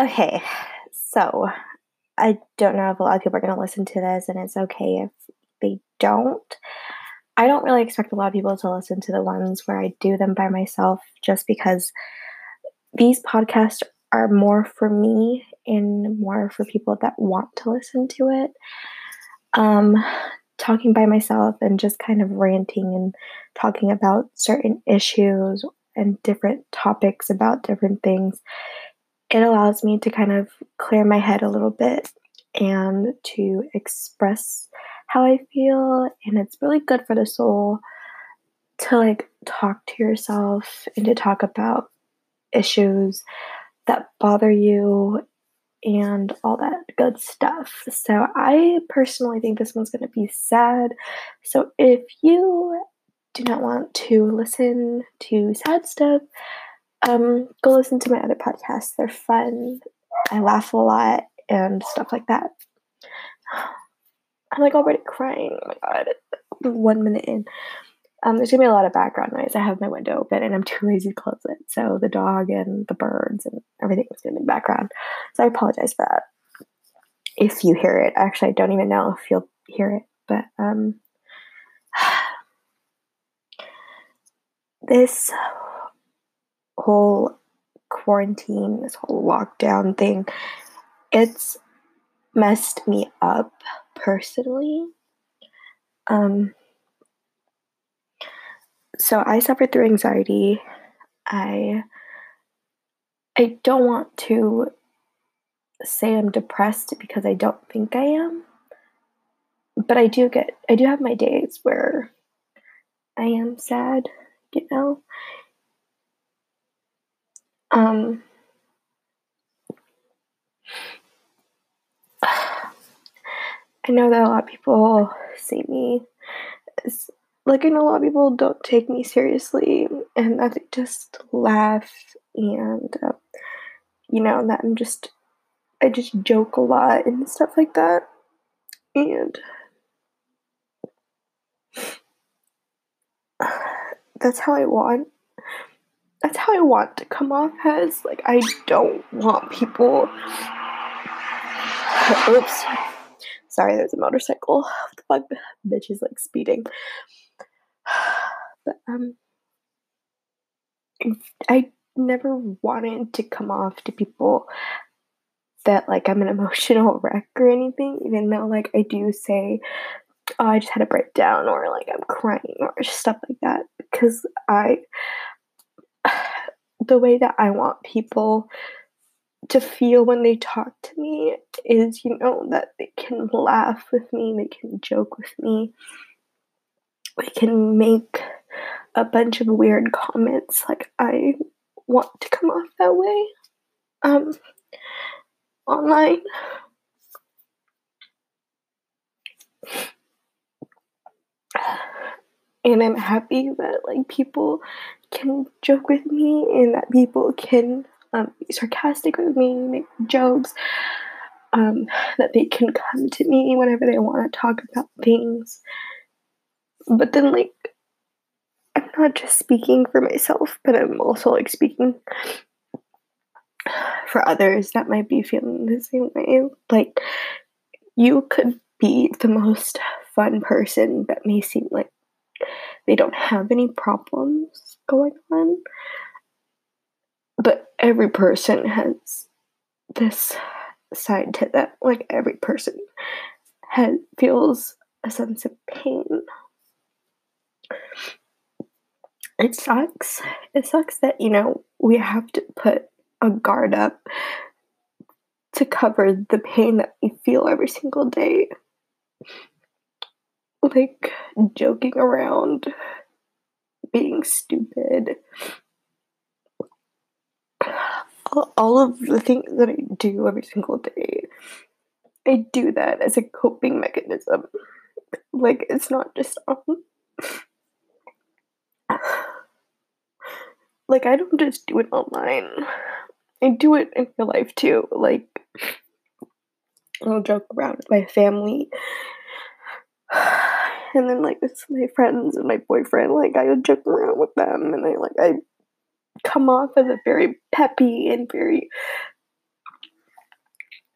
Okay, so I don't know if a lot of people are going to listen to this, and it's okay if they don't. I don't really expect a lot of people to listen to the ones where I do them by myself just because these podcasts are more for me and more for people that want to listen to it. Um, talking by myself and just kind of ranting and talking about certain issues and different topics about different things, it allows me to kind of clear my head a little bit and to express how I feel. And it's really good for the soul to like talk to yourself and to talk about issues that bother you and all that good stuff. So I personally think this one's going to be sad. So if you do not want to listen to sad stuff, um, go listen to my other podcasts. They're fun. I laugh a lot and stuff like that. I'm like already crying. Oh my god. One minute in. Um, there's gonna be a lot of background noise. I have my window open and I'm too lazy to close it. So the dog and the birds and everything is gonna be in the background. So I apologize for that. If you hear it, actually, I don't even know if you'll hear it, but um, this whole quarantine, this whole lockdown thing, it's messed me up personally. Um, so I suffered through anxiety. I I don't want to say I'm depressed because I don't think I am. But I do get I do have my days where I am sad, you know. Um I know that a lot of people see me as like I know a lot of people don't take me seriously and that they just laugh and uh, you know that I'm just I just joke a lot and stuff like that and that's how I want that's how I want to come off as like I don't want people oops sorry there's a motorcycle the fuck bitch is like speeding but um I never wanted to come off to people that like I'm an emotional wreck or anything, even though like I do say, oh, I just had a breakdown or like I'm crying or stuff like that. Because I, the way that I want people to feel when they talk to me is, you know, that they can laugh with me, they can joke with me, they can make a bunch of weird comments. Like, I want to come off that way um, online. And I'm happy that like people can joke with me and that people can um, be sarcastic with me, make jokes, um, that they can come to me whenever they want to talk about things. But then, like, I'm not just speaking for myself, but I'm also like speaking for others that might be feeling the same way. Like, you could be the most fun person that may seem like they don't have any problems going on, but every person has this side to them. Like, every person has feels a sense of pain it sucks. It sucks that, you know, we have to put a guard up to cover the pain that we feel every single day. Like joking around, being stupid. All of the things that I do every single day, I do that as a coping mechanism. Like, it's not just um, like I don't just do it online. I do it in real life too. Like I'll joke around with my family. And then like with my friends and my boyfriend, like I would joke around with them and I like I come off as a very peppy and very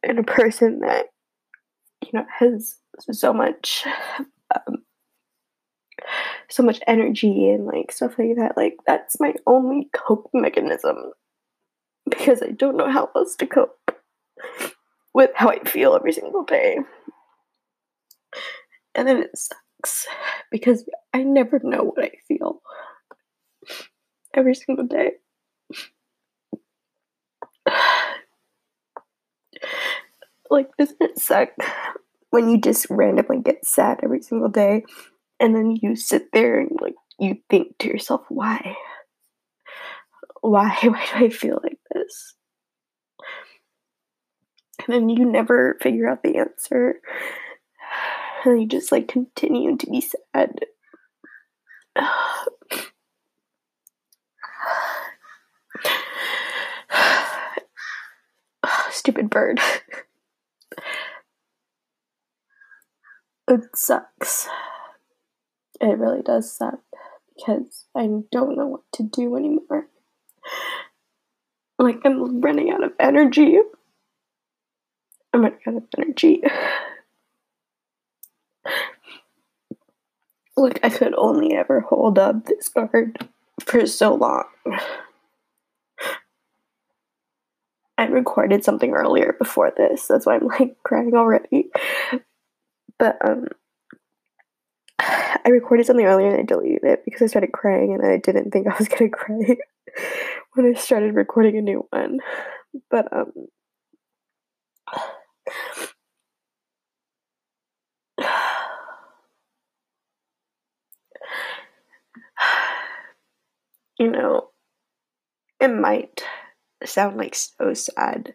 and a person that you know has so much um, so much energy and like stuff like that. Like that's my only coping mechanism because i don't know how else to cope with how i feel every single day. And then it sucks because i never know what i feel every single day. Like doesn't it suck when you just randomly get sad every single day and then you sit there and like you think to yourself why? Why why do i feel like this? And then you never figure out the answer you just like continue to be sad stupid bird it sucks. It really does suck because I don't know what to do anymore. Like, I'm running out of energy. I'm running out of energy. Like, I could only ever hold up this guard for so long. I recorded something earlier before this. That's why I'm like crying already. But um, I recorded something earlier and I deleted it because I started crying and I didn't think I was gonna cry when I started recording a new one. But um, you know, it might sound like so sad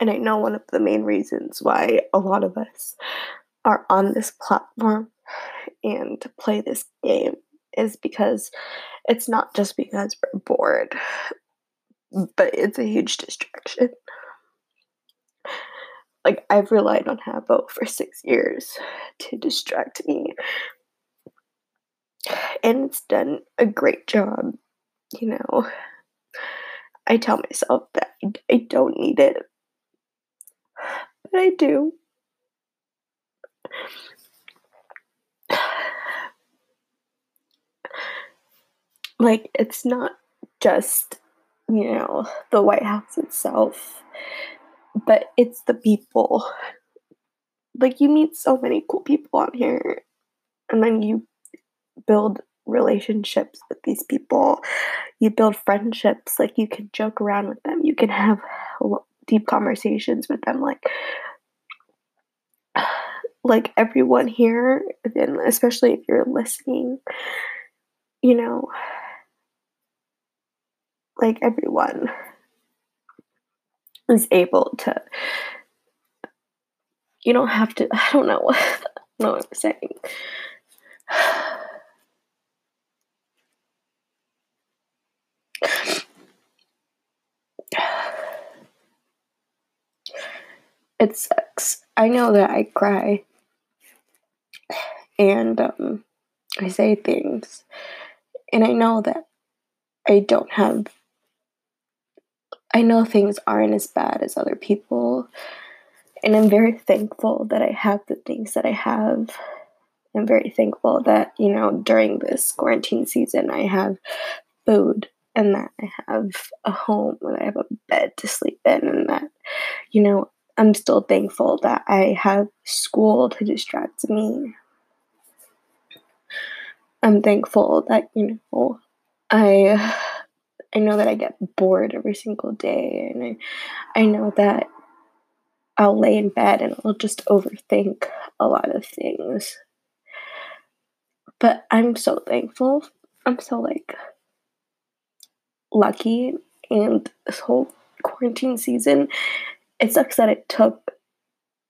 and I know one of the main reasons why a lot of us are on this platform and play this game is because it's not just because we're bored, but it's a huge distraction. Like, I've relied on Habbo for six years to distract me, and it's done a great job, you know. I tell myself that I don't need it but I do. Like, it's not just, you know, the White House itself, but it's the people. Like, you meet so many cool people on here, and then you build relationships with these people. You build friendships. Like, you can joke around with them. You can have deep conversations with them like like everyone here and especially if you're listening you know like everyone is able to you don't have to i don't know, I don't know what i'm saying it sucks. I know that I cry and um, I say things, and I know that I don't have. I know things aren't as bad as other people, and I'm very thankful that I have the things that I have. I'm very thankful that, you know, during this quarantine season, I have food and that I have a home and I have a bed to sleep in and that, you know, I'm still thankful that I have school to distract me. I'm thankful that, you know, I I know that I get bored every single day and I I know that I'll lay in bed and I'll just overthink a lot of things. But I'm so thankful. I'm so like lucky and this whole quarantine season it sucks that it took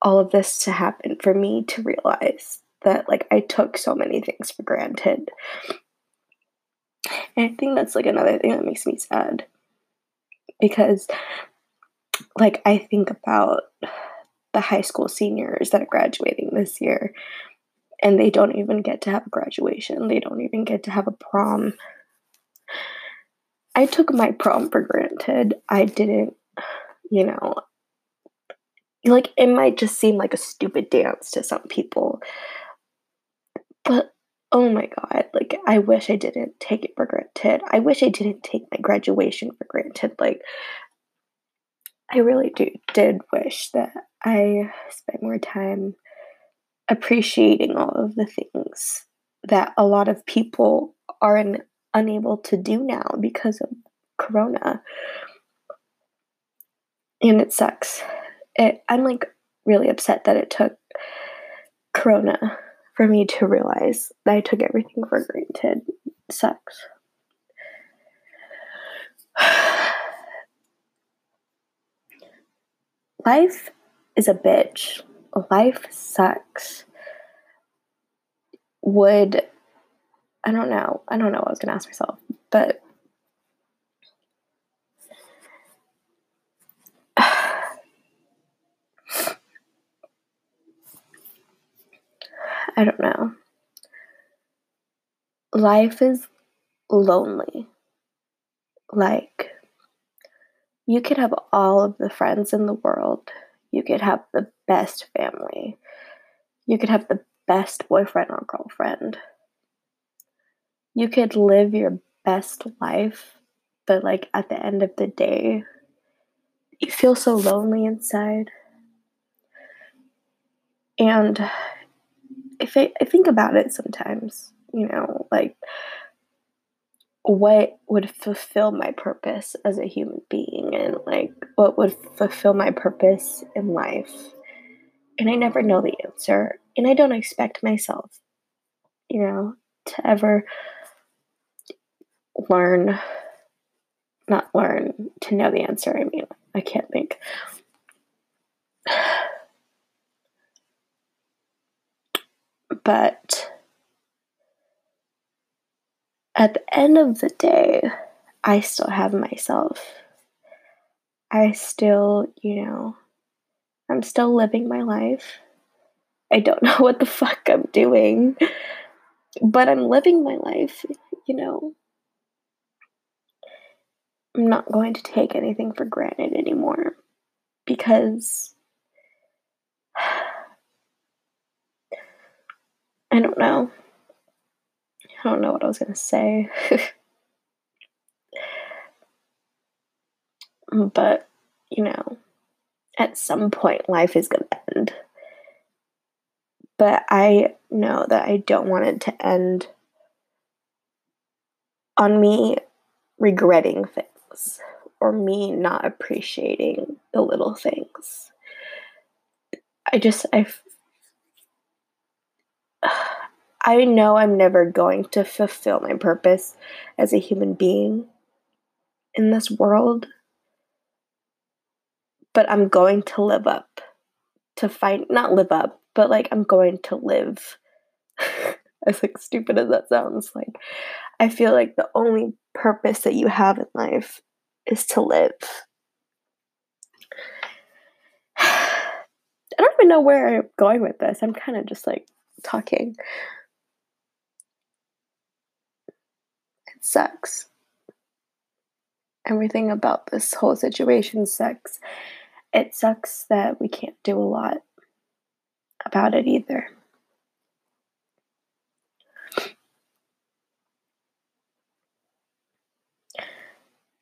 all of this to happen for me to realize that like I took so many things for granted. And I think that's like another thing that makes me sad because like I think about the high school seniors that are graduating this year and they don't even get to have a graduation. They don't even get to have a prom. I took my prom for granted. I didn't you know, like it might just seem like a stupid dance to some people. But oh my god, like I wish I didn't take it for granted. I wish I didn't take my graduation for granted. Like I really do did wish that I spent more time appreciating all of the things that a lot of people are in, unable to do now because of corona. And it sucks. It, I'm like really upset that it took corona for me to realize that I took everything for granted. It sucks. Life is a bitch. Life sucks. Would I don't know. I don't know I was gonna ask myself, but I don't know. Life is lonely. Like, you could have all of the friends in the world. You could have the best family. You could have the best boyfriend or girlfriend. You could live your best life, but like at the end of the day, you feel so lonely inside. And if I, I think about it sometimes, you know, like what would fulfill my purpose as a human being and like what would fulfill my purpose in life. And I never know the answer. And I don't expect myself, you know, to ever learn, not learn, to know the answer. I mean, I can't think. But at the end of the day, I still have myself. I still, you know, I'm still living my life. I don't know what the fuck I'm doing, but I'm living my life, you know. I'm not going to take anything for granted anymore because I don't know. I don't know what I was going to say. but, you know, at some point life is going to end. But I know that I don't want it to end on me regretting things or me not appreciating the little things. I just, I I know I'm never going to fulfill my purpose as a human being in this world, but I'm going to live up to find, not live up, but like I'm going to live. as like stupid as that sounds, like I feel like the only purpose that you have in life is to live. I don't even know where I'm going with this. I'm kind of just like talking. It sucks. Everything about this whole situation sucks. It sucks that we can't do a lot about it either.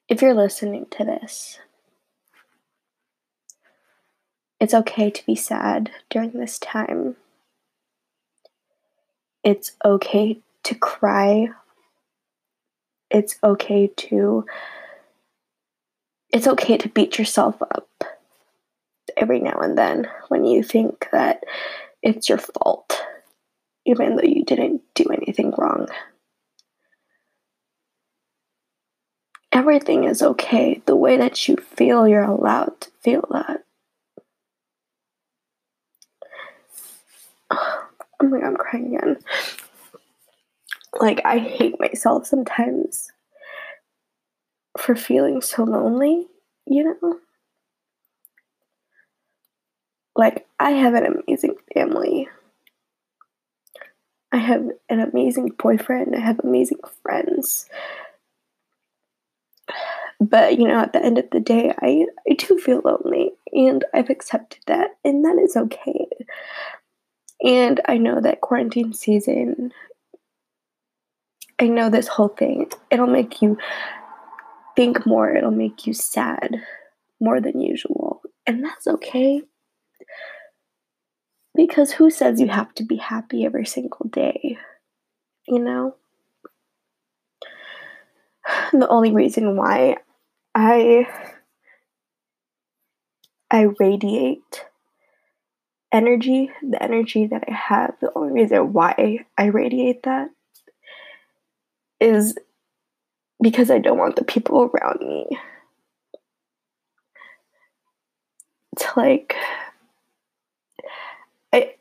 If you're listening to this, it's okay to be sad during this time. It's okay to cry. It's okay to it's okay to beat yourself up every now and then when you think that it's your fault, even though you didn't do anything wrong. Everything is okay. The way that you feel, you're allowed to feel that. Oh my god, I'm crying again. Like, I hate myself sometimes for feeling so lonely, you know? Like, I have an amazing family. I have an amazing boyfriend. I have amazing friends. But you know, at the end of the day, I, I do feel lonely and I've accepted that, and that is okay. And I know that quarantine season, I know this whole thing, it'll make you think more, it'll make you sad more than usual. And that's okay. Because who says you have to be happy every single day? You know? The only reason why I I radiate energy, the energy that I have, the only reason why I radiate that is because I don't want the people around me to like I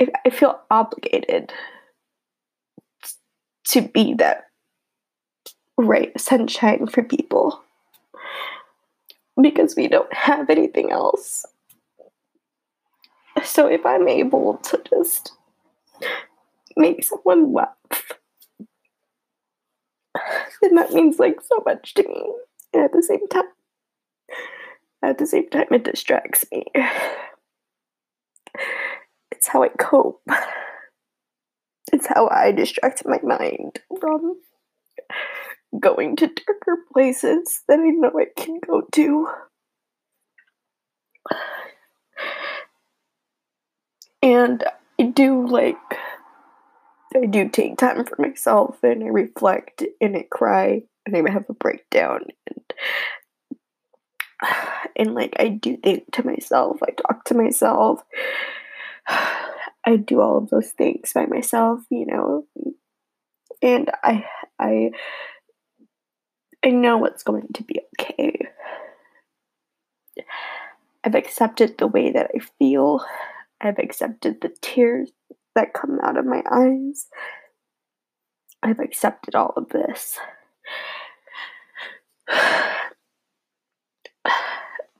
I feel obligated to be that right sunshine for people because we don't have anything else. So if I'm able to just make someone laugh, then that means like so much to me. And at the same time, at the same time, it distracts me. It's how I cope. It's how I distract my mind from going to darker places that I know I can go to. And I do like, I do take time for myself and I reflect and I cry and I have a breakdown and and like I do think to myself, I talk to myself. I do all of those things by myself, you know. And I I I know what's going to be okay. I've accepted the way that I feel. I've accepted the tears that come out of my eyes. I've accepted all of this.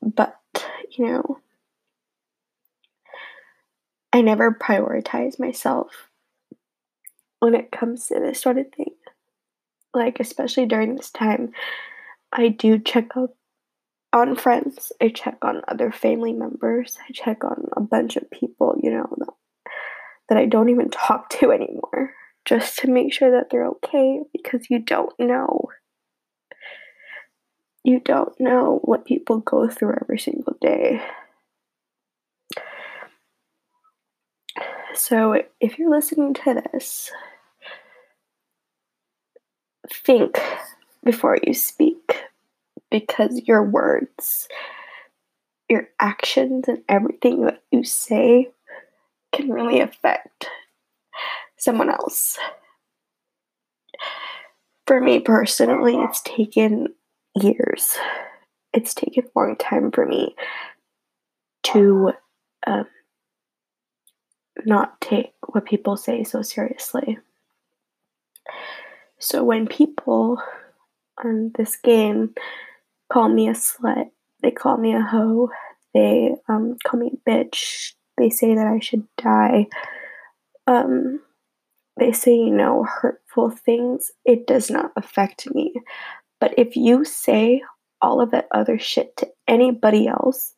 But, you know, I never prioritize myself when it comes to this sort of thing like especially during this time, I do check up on friends. I check on other family members. I check on a bunch of people, you know, that I don't even talk to anymore, just to make sure that they're okay because you don't know. You don't know what people go through every single day. So, if you're listening to this, think before you speak because your words, your actions, and everything that you say can really affect someone else. For me personally, it's taken years. It's taken a long time for me to um, not take what people say so seriously. So when people on this game call me a slut, they call me a hoe, they um, call me a bitch, they say that I should die, um, they say, you know, hurtful things, it does not affect me. But if you say all of that other shit to anybody else,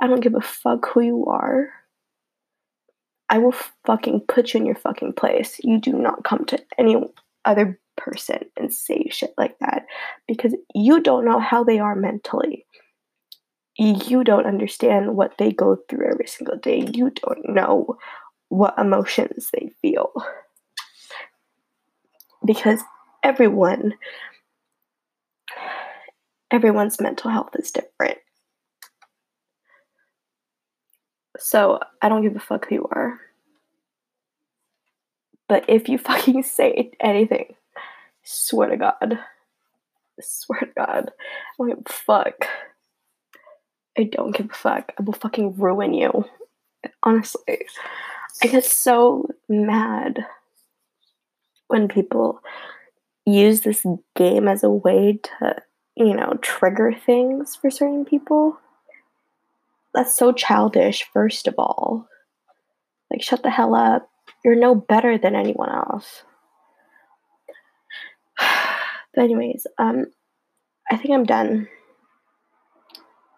I don't give a fuck who you are. I will fucking put you in your fucking place. You do not come to any other person and say shit like that because you don't know how they are mentally. You don't understand what they go through every single day. You don't know what emotions they feel. Because everyone, everyone's mental health is different. So I don't give a fuck who you are. But if you fucking say anything Swear to God. Swear to God. I don't give a fuck. I don't give a fuck. I will fucking ruin you. Honestly. I get so mad when people use this game as a way to, you know, trigger things for certain people. That's so childish, first of all. Like, shut the hell up. You're no better than anyone else. But anyways, um I think I'm done.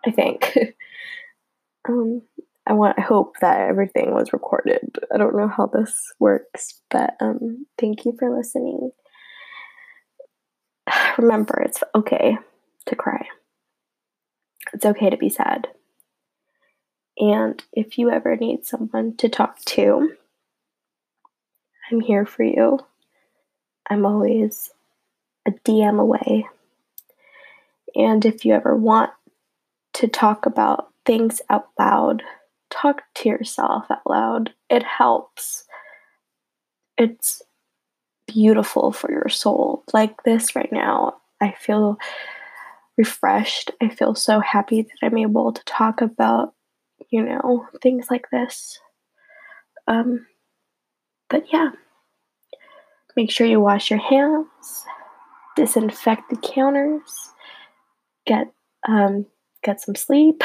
I think. um I want I hope that everything was recorded. I don't know how this works, but um thank you for listening. Remember, it's okay to cry. It's okay to be sad. And if you ever need someone to talk to, I'm here for you. I'm always a DM away. And if you ever want to talk about things out loud, talk to yourself out loud. It helps. It's beautiful for your soul. Like this right now, I feel refreshed. I feel so happy that I'm able to talk about, you know, things like this. Um, but yeah, make sure you wash your hands, disinfect the counters, get um, get some sleep,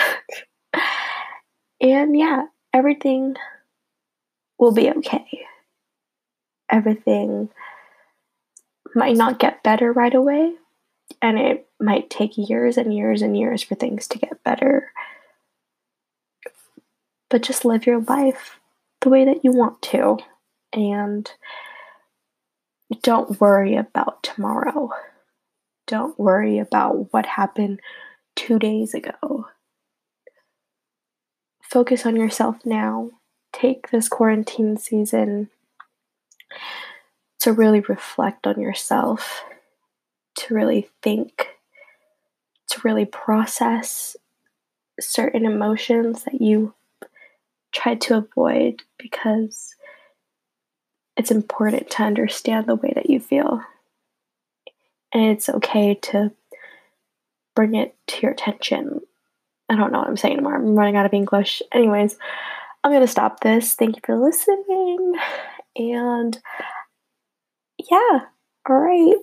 and yeah, everything will be okay. Everything might not get better right away, and it might take years and years and years for things to get better. But just live your life the way that you want to, and don't worry about tomorrow. Don't worry about what happened two days ago. Focus on yourself now. Take this quarantine season to really reflect on yourself, to really think, to really process certain emotions that you tried to avoid because it's important to understand the way that you feel. And it's okay to bring it to your attention. I don't know what I'm saying anymore. I'm running out of English. Anyways, I'm going to stop this. Thank you for listening. And yeah, all right.